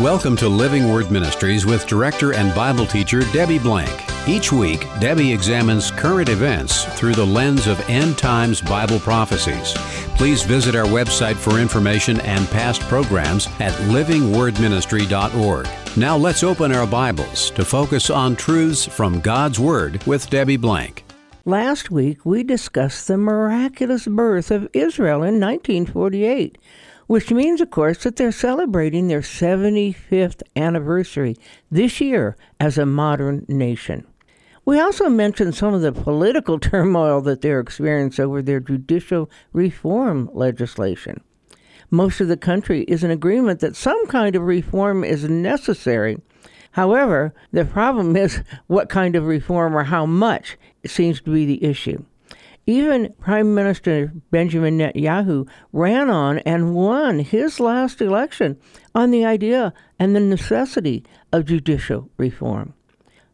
Welcome to Living Word Ministries with director and Bible teacher Debbie Blank. Each week, Debbie examines current events through the lens of end times Bible prophecies. Please visit our website for information and past programs at livingwordministry.org. Now let's open our Bibles to focus on truths from God's Word with Debbie Blank. Last week, we discussed the miraculous birth of Israel in 1948 which means, of course, that they're celebrating their 75th anniversary this year as a modern nation. We also mentioned some of the political turmoil that they're experiencing over their judicial reform legislation. Most of the country is in agreement that some kind of reform is necessary. However, the problem is what kind of reform or how much seems to be the issue. Even Prime Minister Benjamin Netanyahu ran on and won his last election on the idea and the necessity of judicial reform.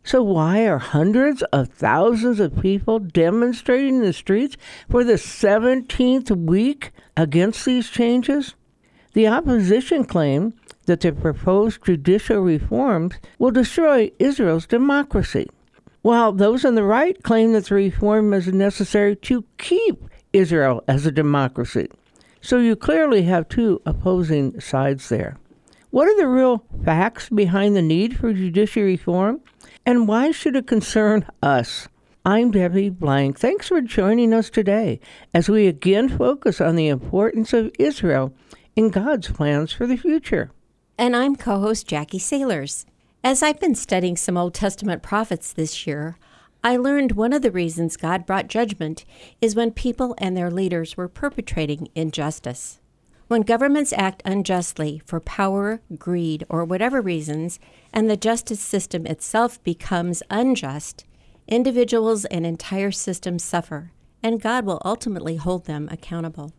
So, why are hundreds of thousands of people demonstrating in the streets for the 17th week against these changes? The opposition claim that the proposed judicial reforms will destroy Israel's democracy while those on the right claim that the reform is necessary to keep Israel as a democracy. So you clearly have two opposing sides there. What are the real facts behind the need for judicial reform? And why should it concern us? I'm Debbie Blank. Thanks for joining us today as we again focus on the importance of Israel in God's plans for the future. And I'm co host Jackie Sailors. As I've been studying some Old Testament prophets this year, I learned one of the reasons God brought judgment is when people and their leaders were perpetrating injustice. When governments act unjustly for power, greed, or whatever reasons, and the justice system itself becomes unjust, individuals and entire systems suffer, and God will ultimately hold them accountable.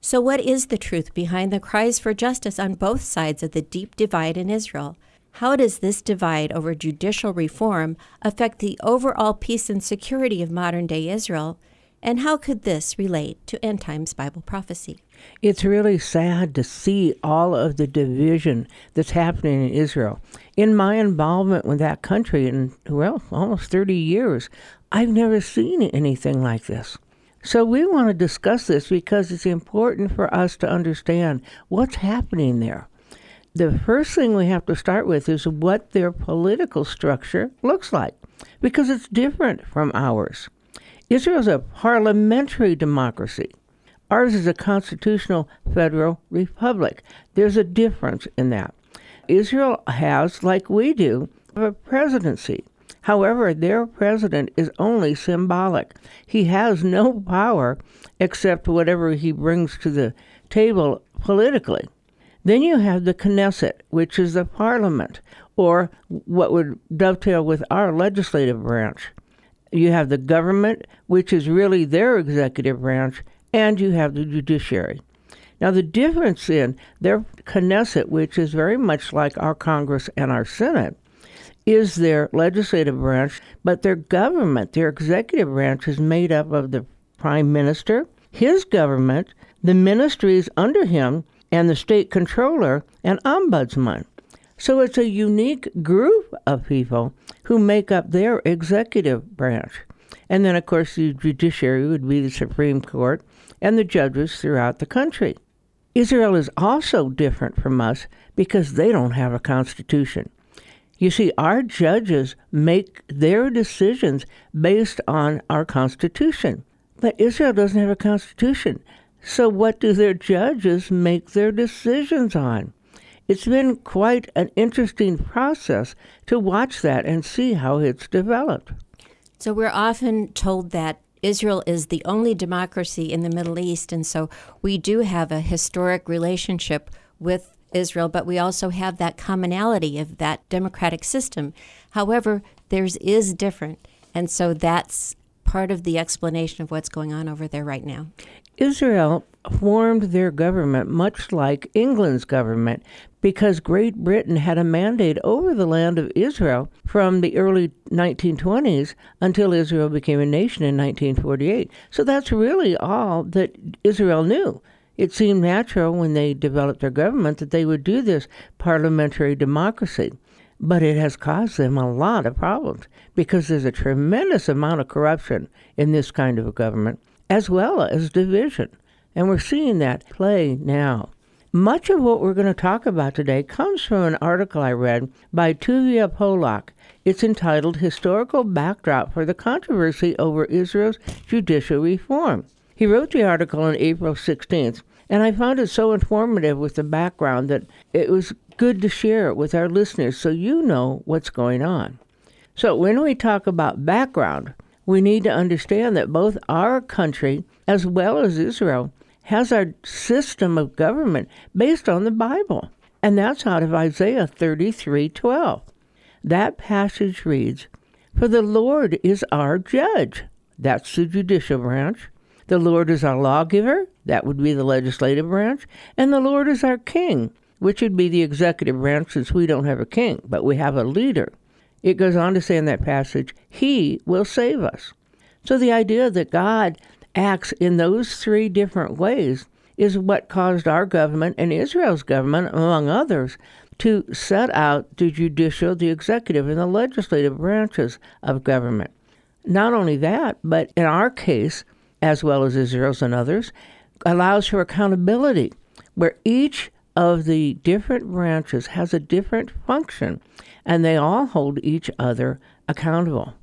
So, what is the truth behind the cries for justice on both sides of the deep divide in Israel? How does this divide over judicial reform affect the overall peace and security of modern day Israel? And how could this relate to end times Bible prophecy? It's really sad to see all of the division that's happening in Israel. In my involvement with that country in, well, almost 30 years, I've never seen anything like this. So we want to discuss this because it's important for us to understand what's happening there the first thing we have to start with is what their political structure looks like, because it's different from ours. Israel's a parliamentary democracy. Ours is a constitutional federal republic. There's a difference in that. Israel has, like we do, a presidency. However, their president is only symbolic. He has no power except whatever he brings to the table politically. Then you have the Knesset, which is the parliament, or what would dovetail with our legislative branch. You have the government, which is really their executive branch, and you have the judiciary. Now, the difference in their Knesset, which is very much like our Congress and our Senate, is their legislative branch, but their government, their executive branch, is made up of the prime minister, his government, the ministries under him, and the state controller and ombudsman. So it's a unique group of people who make up their executive branch. And then, of course, the judiciary would be the Supreme Court and the judges throughout the country. Israel is also different from us because they don't have a constitution. You see, our judges make their decisions based on our constitution. But Israel doesn't have a constitution. So, what do their judges make their decisions on? It's been quite an interesting process to watch that and see how it's developed. So, we're often told that Israel is the only democracy in the Middle East, and so we do have a historic relationship with Israel, but we also have that commonality of that democratic system. However, theirs is different, and so that's part of the explanation of what's going on over there right now. Israel formed their government much like England's government because Great Britain had a mandate over the land of Israel from the early 1920s until Israel became a nation in 1948. So that's really all that Israel knew. It seemed natural when they developed their government that they would do this parliamentary democracy. But it has caused them a lot of problems because there's a tremendous amount of corruption in this kind of a government, as well as division. And we're seeing that play now. Much of what we're going to talk about today comes from an article I read by Tuvia Pollack. It's entitled Historical Backdrop for the Controversy Over Israel's Judicial Reform. He wrote the article on April 16th, and I found it so informative with the background that it was good to share it with our listeners so you know what's going on. So, when we talk about background, we need to understand that both our country as well as Israel has our system of government based on the Bible. And that's out of Isaiah 33:12. That passage reads, "For the Lord is our judge." That's the judicial branch. The Lord is our lawgiver, that would be the legislative branch, and the Lord is our king, which would be the executive branch since we don't have a king, but we have a leader. It goes on to say in that passage, He will save us. So the idea that God acts in those three different ways is what caused our government and Israel's government, among others, to set out the judicial, the executive, and the legislative branches of government. Not only that, but in our case, as well as Israel's and others, allows for accountability, where each of the different branches has a different function and they all hold each other accountable.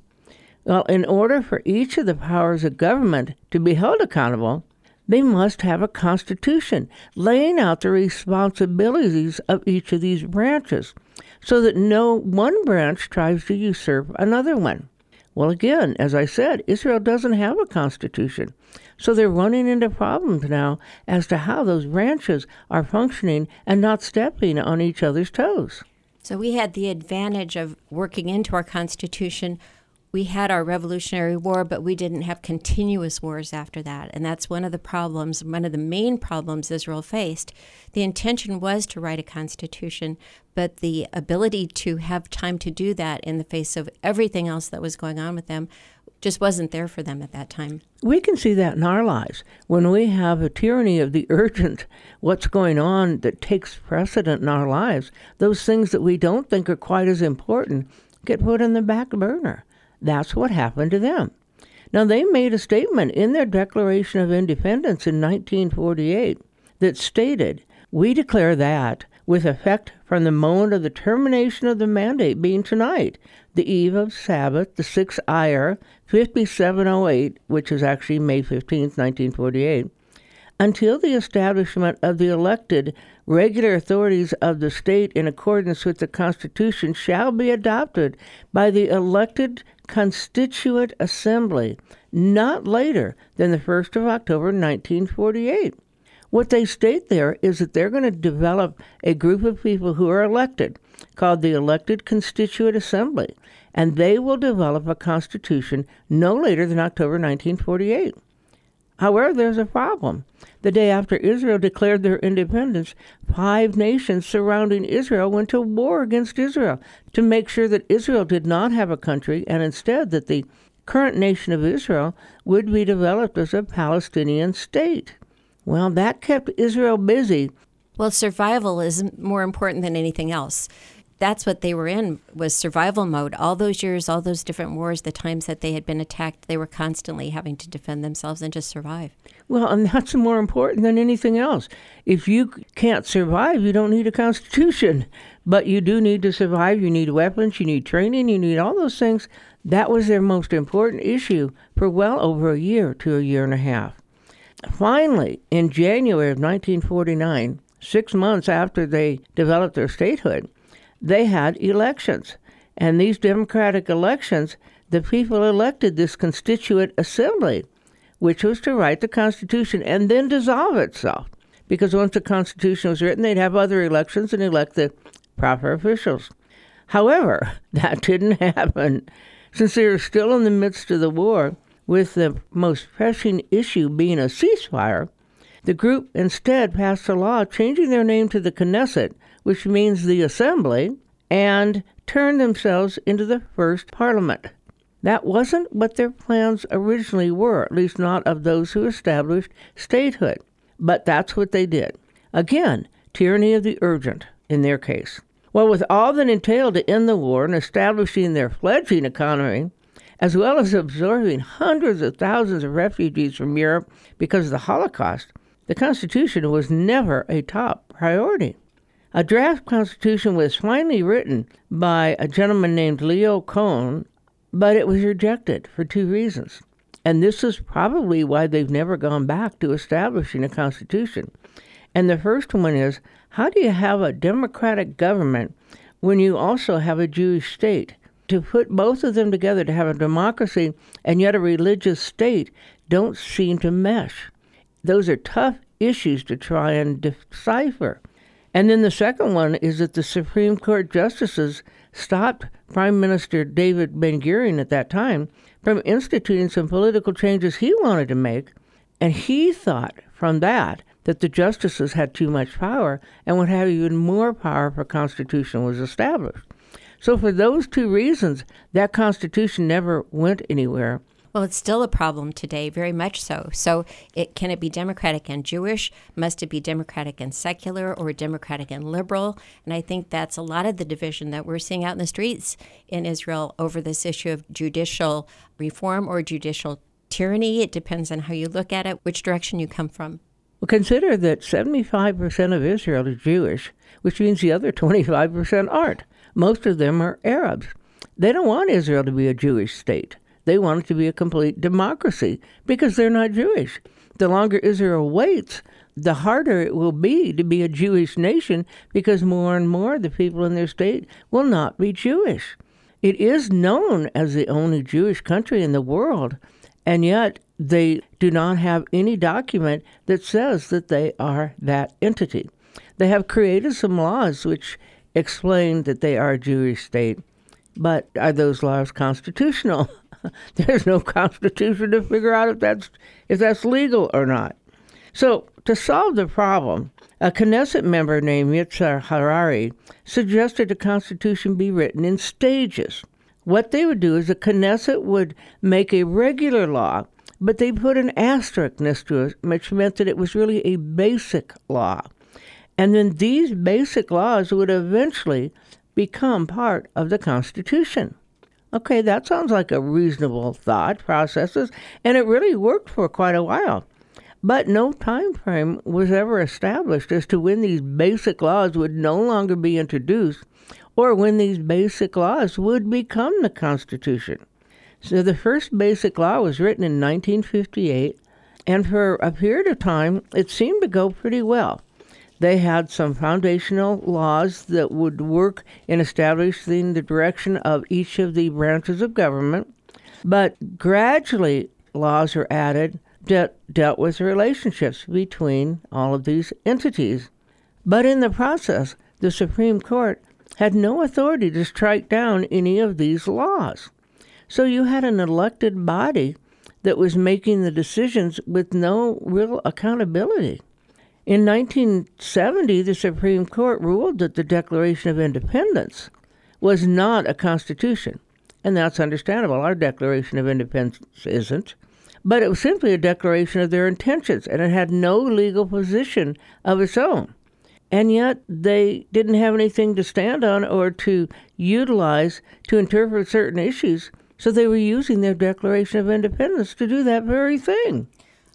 Well, in order for each of the powers of government to be held accountable, they must have a constitution laying out the responsibilities of each of these branches so that no one branch tries to usurp another one. Well, again, as I said, Israel doesn't have a constitution. So they're running into problems now as to how those branches are functioning and not stepping on each other's toes. So we had the advantage of working into our Constitution. We had our Revolutionary War, but we didn't have continuous wars after that. And that's one of the problems, one of the main problems Israel faced. The intention was to write a constitution, but the ability to have time to do that in the face of everything else that was going on with them just wasn't there for them at that time. We can see that in our lives when we have a tyranny of the urgent, what's going on that takes precedent in our lives. Those things that we don't think are quite as important get put in the back burner. That's what happened to them. Now, they made a statement in their Declaration of Independence in 1948 that stated, We declare that with effect from the moment of the termination of the mandate being tonight, the eve of Sabbath, the 6th Iyar, 5708, which is actually May 15, 1948, until the establishment of the elected regular authorities of the state in accordance with the Constitution shall be adopted by the elected Constituent Assembly not later than the 1st of October 1948. What they state there is that they're going to develop a group of people who are elected, called the Elected Constituent Assembly, and they will develop a constitution no later than October 1948. However, there's a problem. The day after Israel declared their independence, five nations surrounding Israel went to war against Israel to make sure that Israel did not have a country and instead that the current nation of Israel would be developed as a Palestinian state. Well, that kept Israel busy. Well, survival is more important than anything else. That's what they were in was survival mode. All those years, all those different wars, the times that they had been attacked, they were constantly having to defend themselves and just survive. Well, and that's more important than anything else. If you can't survive, you don't need a constitution. But you do need to survive. You need weapons, you need training, you need all those things. That was their most important issue for well over a year to a year and a half. Finally, in January of 1949, six months after they developed their statehood, they had elections. And these democratic elections, the people elected this constituent assembly, which was to write the Constitution and then dissolve itself. Because once the Constitution was written, they'd have other elections and elect the proper officials. However, that didn't happen. Since they were still in the midst of the war, with the most pressing issue being a ceasefire, the group instead passed a law changing their name to the Knesset, which means the Assembly, and turned themselves into the first parliament. That wasn't what their plans originally were, at least not of those who established statehood. But that's what they did. Again, tyranny of the urgent in their case. Well, with all that entailed to end the war and establishing their fledgling economy, as well as absorbing hundreds of thousands of refugees from Europe because of the Holocaust, the Constitution was never a top priority. A draft constitution was finally written by a gentleman named Leo Kohn, but it was rejected for two reasons. And this is probably why they've never gone back to establishing a constitution. And the first one is how do you have a democratic government when you also have a Jewish state? To put both of them together to have a democracy and yet a religious state don't seem to mesh. Those are tough issues to try and decipher. And then the second one is that the Supreme Court justices stopped Prime Minister David Ben Gurion at that time from instituting some political changes he wanted to make. And he thought from that that the justices had too much power and would have even more power if a constitution was established. So, for those two reasons, that constitution never went anywhere. Well, it's still a problem today, very much so. So, it can it be democratic and Jewish? Must it be democratic and secular or democratic and liberal? And I think that's a lot of the division that we're seeing out in the streets in Israel over this issue of judicial reform or judicial tyranny. It depends on how you look at it, which direction you come from. Well, consider that 75% of Israel is Jewish, which means the other 25% aren't. Most of them are Arabs. They don't want Israel to be a Jewish state. They want it to be a complete democracy because they're not Jewish. The longer Israel waits, the harder it will be to be a Jewish nation because more and more the people in their state will not be Jewish. It is known as the only Jewish country in the world, and yet they do not have any document that says that they are that entity. They have created some laws which explain that they are a Jewish state, but are those laws constitutional? There's no constitution to figure out if that's if that's legal or not. So to solve the problem, a Knesset member named Yizhar Harari suggested a constitution be written in stages. What they would do is the Knesset would make a regular law, but they put an asterisk next to it, which meant that it was really a basic law. And then these basic laws would eventually become part of the Constitution. Okay, that sounds like a reasonable thought processes, and it really worked for quite a while. But no time frame was ever established as to when these basic laws would no longer be introduced or when these basic laws would become the Constitution. So the first basic law was written in 1958, and for a period of time, it seemed to go pretty well. They had some foundational laws that would work in establishing the direction of each of the branches of government, but gradually laws were added that dealt with the relationships between all of these entities. But in the process, the Supreme Court had no authority to strike down any of these laws. So you had an elected body that was making the decisions with no real accountability. In 1970, the Supreme Court ruled that the Declaration of Independence was not a constitution. And that's understandable. Our Declaration of Independence isn't. But it was simply a declaration of their intentions, and it had no legal position of its own. And yet, they didn't have anything to stand on or to utilize to interpret certain issues, so they were using their Declaration of Independence to do that very thing.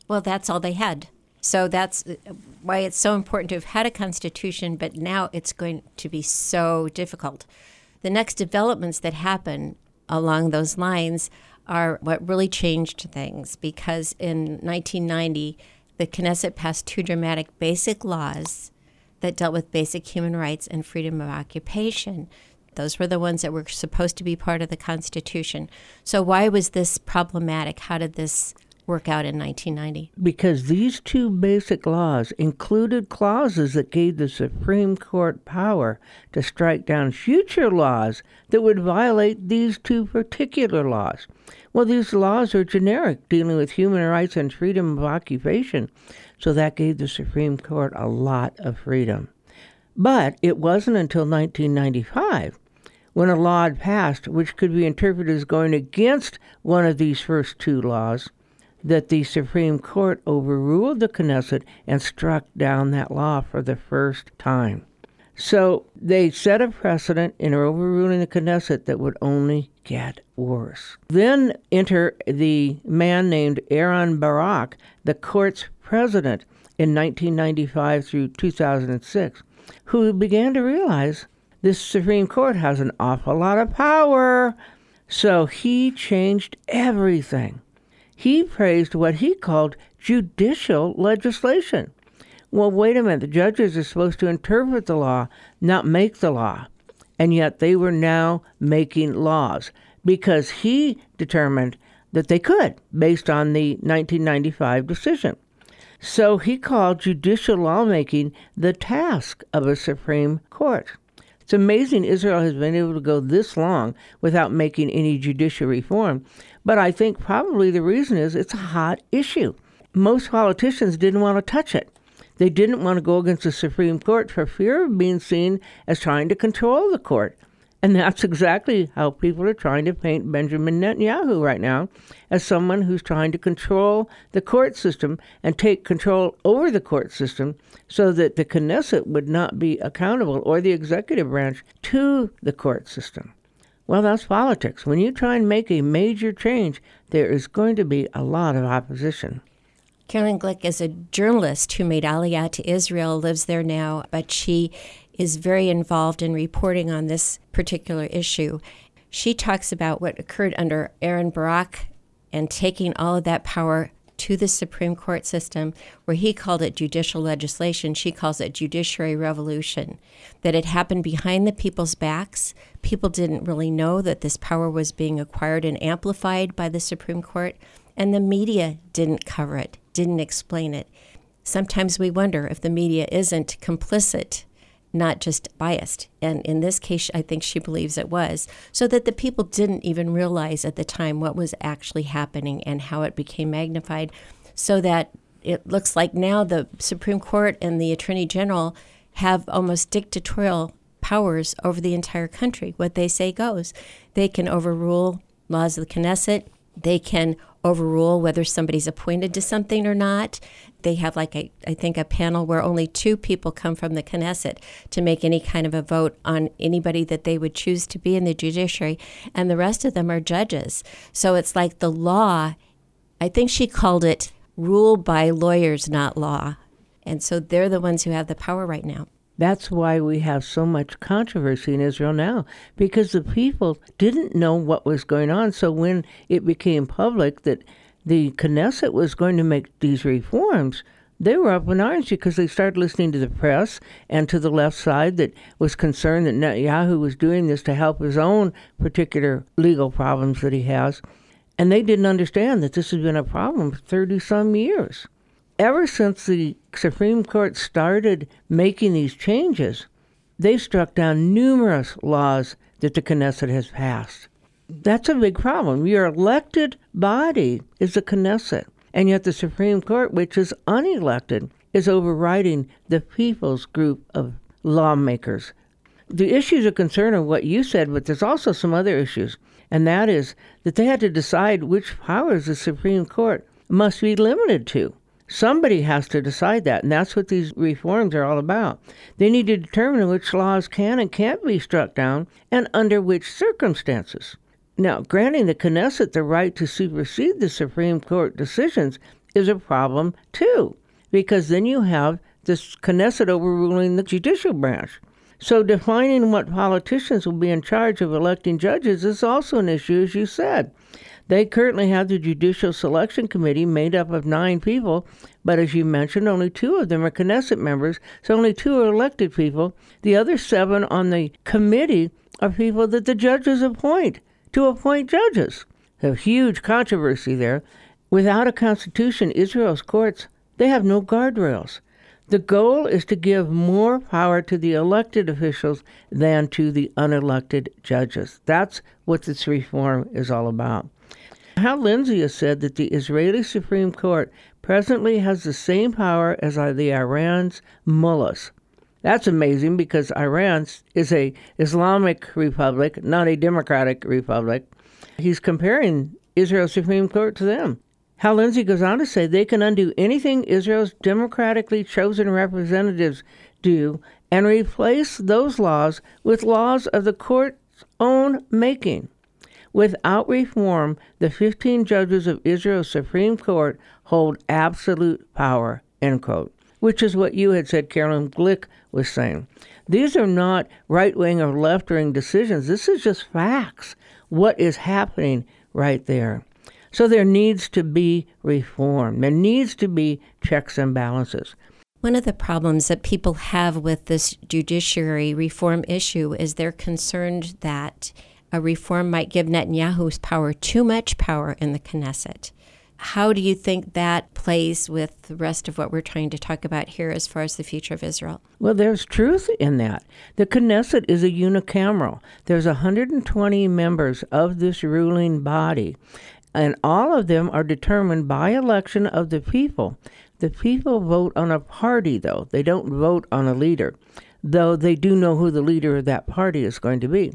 Well, that's all they had. So that's why it's so important to have had a constitution, but now it's going to be so difficult. The next developments that happen along those lines are what really changed things because in 1990, the Knesset passed two dramatic basic laws that dealt with basic human rights and freedom of occupation. Those were the ones that were supposed to be part of the Constitution. So, why was this problematic? How did this work out in 1990? Because these two basic laws included clauses that gave the Supreme Court power to strike down future laws that would violate these two particular laws. Well, these laws are generic, dealing with human rights and freedom of occupation, so that gave the Supreme Court a lot of freedom. But it wasn't until 1995 when a law had passed which could be interpreted as going against one of these first two laws that the Supreme Court overruled the Knesset and struck down that law for the first time. So they set a precedent in overruling the Knesset that would only get worse. Then enter the man named Aaron Barak, the court's president in 1995 through 2006, who began to realize this Supreme Court has an awful lot of power. So he changed everything. He praised what he called judicial legislation. Well, wait a minute. The judges are supposed to interpret the law, not make the law. And yet they were now making laws because he determined that they could based on the 1995 decision. So he called judicial lawmaking the task of a Supreme Court. It's amazing Israel has been able to go this long without making any judicial reform. But I think probably the reason is it's a hot issue. Most politicians didn't want to touch it. They didn't want to go against the Supreme Court for fear of being seen as trying to control the court. And that's exactly how people are trying to paint Benjamin Netanyahu right now as someone who's trying to control the court system and take control over the court system so that the Knesset would not be accountable or the executive branch to the court system. Well, that's politics. When you try and make a major change, there is going to be a lot of opposition. Caroline Glick is a journalist who made Aliyah to Israel, lives there now, but she is very involved in reporting on this particular issue. She talks about what occurred under Aaron Barak and taking all of that power to the Supreme Court system, where he called it judicial legislation, she calls it judiciary revolution. That it happened behind the people's backs. People didn't really know that this power was being acquired and amplified by the Supreme Court, and the media didn't cover it, didn't explain it. Sometimes we wonder if the media isn't complicit not just biased. And in this case, I think she believes it was, so that the people didn't even realize at the time what was actually happening and how it became magnified, so that it looks like now the Supreme Court and the Attorney General have almost dictatorial powers over the entire country. What they say goes. They can overrule laws of the Knesset. They can overrule whether somebody's appointed to something or not. They have, like, a, I think, a panel where only two people come from the Knesset to make any kind of a vote on anybody that they would choose to be in the judiciary, and the rest of them are judges. So it's like the law, I think she called it rule by lawyers, not law. And so they're the ones who have the power right now. That's why we have so much controversy in Israel now, because the people didn't know what was going on. So when it became public that the Knesset was going to make these reforms, they were up in arms because they started listening to the press and to the left side that was concerned that Netanyahu was doing this to help his own particular legal problems that he has. And they didn't understand that this has been a problem for 30 some years ever since the Supreme Court started making these changes, they've struck down numerous laws that the Knesset has passed. That's a big problem. Your elected body is the Knesset, and yet the Supreme Court, which is unelected, is overriding the people's group of lawmakers. The issues of concern are what you said, but there's also some other issues, and that is that they had to decide which powers the Supreme Court must be limited to. Somebody has to decide that, and that's what these reforms are all about. They need to determine which laws can and can't be struck down and under which circumstances. Now, granting the Knesset the right to supersede the Supreme Court decisions is a problem too, because then you have the Knesset overruling the judicial branch. So, defining what politicians will be in charge of electing judges is also an issue, as you said. They currently have the Judicial Selection Committee made up of nine people, but as you mentioned, only two of them are Knesset members, so only two are elected people. The other seven on the committee are people that the judges appoint to appoint judges. A huge controversy there. Without a constitution, Israel's courts, they have no guardrails. The goal is to give more power to the elected officials than to the unelected judges. That's what this reform is all about. Hal Lindsey has said that the Israeli Supreme Court presently has the same power as are the Iran's mullahs. That's amazing because Iran is a Islamic republic, not a democratic republic. He's comparing Israel's Supreme Court to them. Hal Lindsey goes on to say they can undo anything Israel's democratically chosen representatives do and replace those laws with laws of the court's own making. Without reform, the 15 judges of Israel's Supreme Court hold absolute power, end quote, which is what you had said Carolyn Glick was saying. These are not right wing or left wing decisions. This is just facts. What is happening right there? So there needs to be reform. There needs to be checks and balances. One of the problems that people have with this judiciary reform issue is they're concerned that a reform might give Netanyahu's power too much power in the Knesset. How do you think that plays with the rest of what we're trying to talk about here as far as the future of Israel? Well, there's truth in that. The Knesset is a unicameral. There's 120 members of this ruling body, and all of them are determined by election of the people. The people vote on a party, though. They don't vote on a leader, though they do know who the leader of that party is going to be.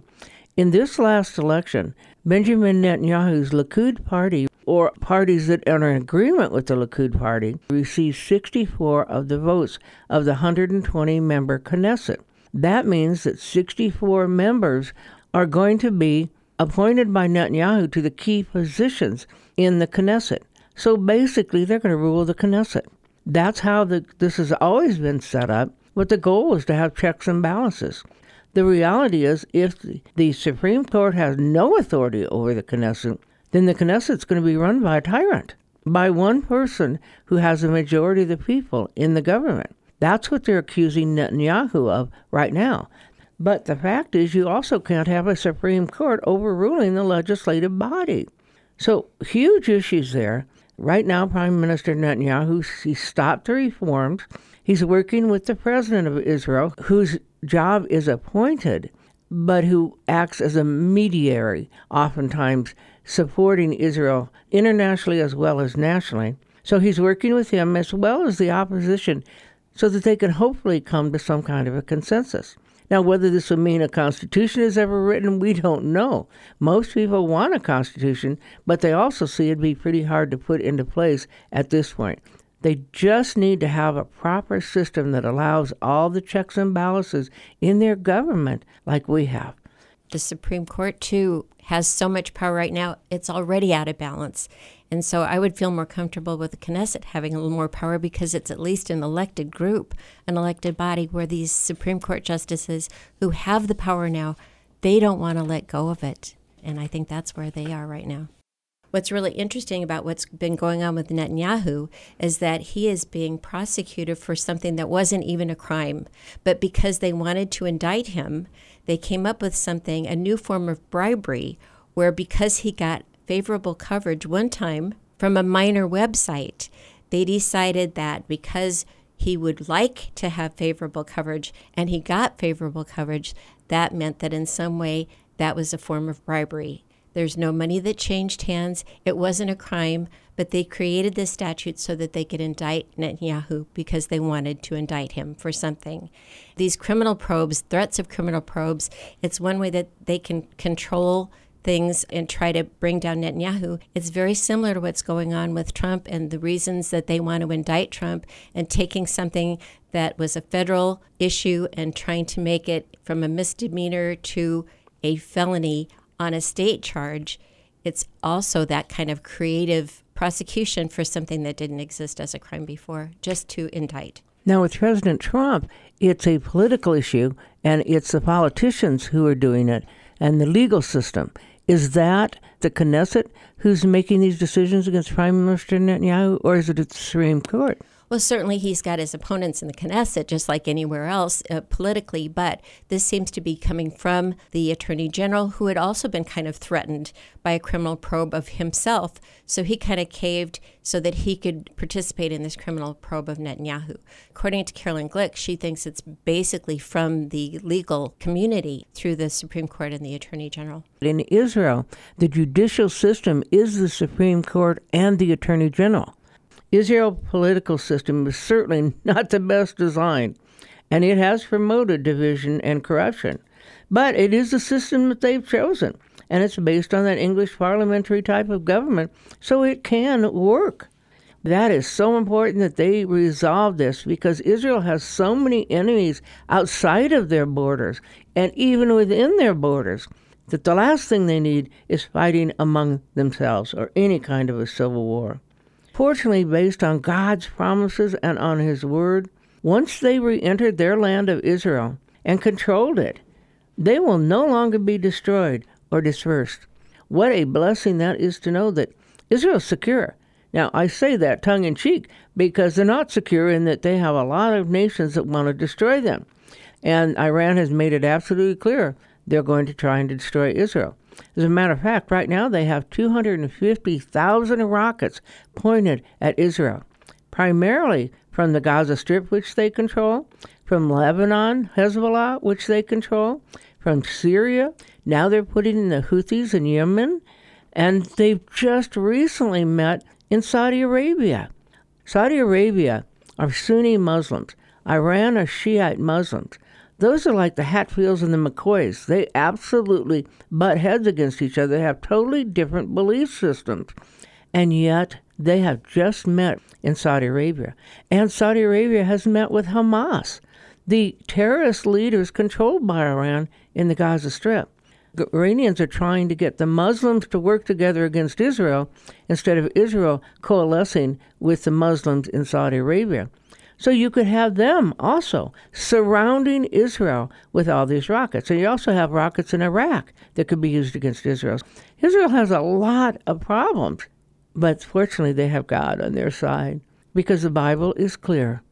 In this last election, Benjamin Netanyahu's Likud party, or parties that are in agreement with the Likud party, received 64 of the votes of the 120 member Knesset. That means that 64 members are going to be appointed by Netanyahu to the key positions in the Knesset. So basically, they're going to rule the Knesset. That's how the, this has always been set up, but the goal is to have checks and balances. The reality is, if the Supreme Court has no authority over the Knesset, then the Knesset's going to be run by a tyrant, by one person who has a majority of the people in the government. That's what they're accusing Netanyahu of right now. But the fact is, you also can't have a Supreme Court overruling the legislative body. So, huge issues there. Right now, Prime Minister Netanyahu, he stopped the reforms. He's working with the president of Israel, whose job is appointed, but who acts as a mediator, oftentimes supporting Israel internationally as well as nationally. So he's working with him as well as the opposition so that they can hopefully come to some kind of a consensus. Now, whether this will mean a constitution is ever written, we don't know. Most people want a constitution, but they also see it'd be pretty hard to put into place at this point. They just need to have a proper system that allows all the checks and balances in their government like we have. The Supreme Court, too, has so much power right now, it's already out of balance. And so I would feel more comfortable with the Knesset having a little more power because it's at least an elected group, an elected body where these Supreme Court justices who have the power now, they don't want to let go of it. And I think that's where they are right now. What's really interesting about what's been going on with Netanyahu is that he is being prosecuted for something that wasn't even a crime. But because they wanted to indict him, they came up with something, a new form of bribery, where because he got favorable coverage one time from a minor website. They decided that because he would like to have favorable coverage and he got favorable coverage, that meant that in some way that was a form of bribery. There's no money that changed hands. It wasn't a crime, but they created this statute so that they could indict Netanyahu because they wanted to indict him for something. These criminal probes, threats of criminal probes, it's one way that they can control things and try to bring down Netanyahu. It's very similar to what's going on with Trump and the reasons that they want to indict Trump and taking something that was a federal issue and trying to make it from a misdemeanor to a felony on a state charge. It's also that kind of creative prosecution for something that didn't exist as a crime before, just to indict. Now, with President Trump, it's a political issue, and it's the politicians who are doing it and the legal system. Is that the Knesset who's making these decisions against Prime Minister Netanyahu, or is it the Supreme Court? Well, certainly he's got his opponents in the Knesset, just like anywhere else uh, politically, but this seems to be coming from the Attorney General, who had also been kind of threatened by a criminal probe of himself. So he kind of caved so that he could participate in this criminal probe of Netanyahu. According to Carolyn Glick, she thinks it's basically from the legal community through the Supreme Court and the Attorney General. In Israel, the judicial system is the Supreme Court and the Attorney General. Israel's political system is certainly not the best design, and it has promoted division and corruption. But it is the system that they've chosen. and it's based on that English parliamentary type of government, so it can work. That is so important that they resolve this because Israel has so many enemies outside of their borders and even within their borders that the last thing they need is fighting among themselves or any kind of a civil war. Fortunately, based on God's promises and on His word, once they re entered their land of Israel and controlled it, they will no longer be destroyed or dispersed. What a blessing that is to know that Israel's secure. Now, I say that tongue in cheek because they're not secure in that they have a lot of nations that want to destroy them. And Iran has made it absolutely clear they're going to try and destroy Israel. As a matter of fact, right now they have 250,000 rockets pointed at Israel, primarily from the Gaza Strip, which they control, from Lebanon, Hezbollah, which they control, from Syria. Now they're putting in the Houthis in Yemen, and they've just recently met in Saudi Arabia. Saudi Arabia are Sunni Muslims. Iran are Shiite Muslims. Those are like the Hatfields and the McCoys. They absolutely butt heads against each other. They have totally different belief systems. And yet, they have just met in Saudi Arabia. And Saudi Arabia has met with Hamas, the terrorist leaders controlled by Iran in the Gaza Strip. The Iranians are trying to get the Muslims to work together against Israel instead of Israel coalescing with the Muslims in Saudi Arabia. So you could have them also surrounding Israel with all these rockets. And you also have rockets in Iraq that could be used against Israel. Israel has a lot of problems, but fortunately they have God on their side because the Bible is clear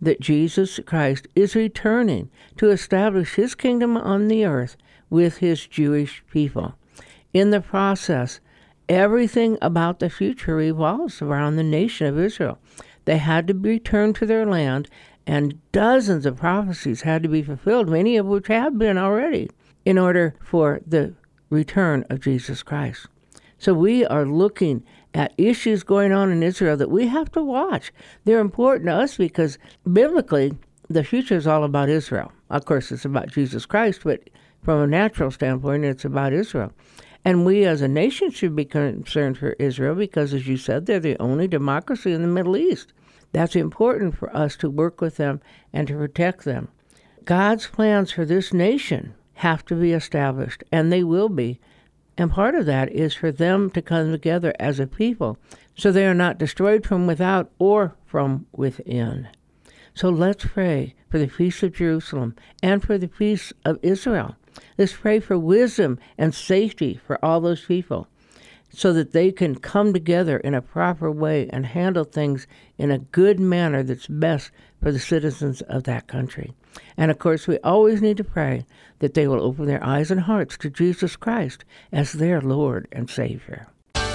that Jesus Christ is returning to establish his kingdom on the earth with his Jewish people. In the process, everything about the future revolves around the nation of Israel. They had to return to their land, and dozens of prophecies had to be fulfilled, many of which have been already, in order for the return of Jesus Christ. So we are looking at issues going on in Israel that we have to watch. They're important to us because biblically, the future is all about Israel. Of course, it's about Jesus Christ, but from a natural standpoint, it's about Israel. And we as a nation should be concerned for Israel because, as you said, they're the only democracy in the Middle East. That's important for us to work with them and to protect them. God's plans for this nation have to be established, and they will be. And part of that is for them to come together as a people so they are not destroyed from without or from within. So let's pray for the peace of Jerusalem and for the peace of Israel. Let's pray for wisdom and safety for all those people so that they can come together in a proper way and handle things in a good manner that's best for the citizens of that country. And of course, we always need to pray that they will open their eyes and hearts to Jesus Christ as their Lord and Savior.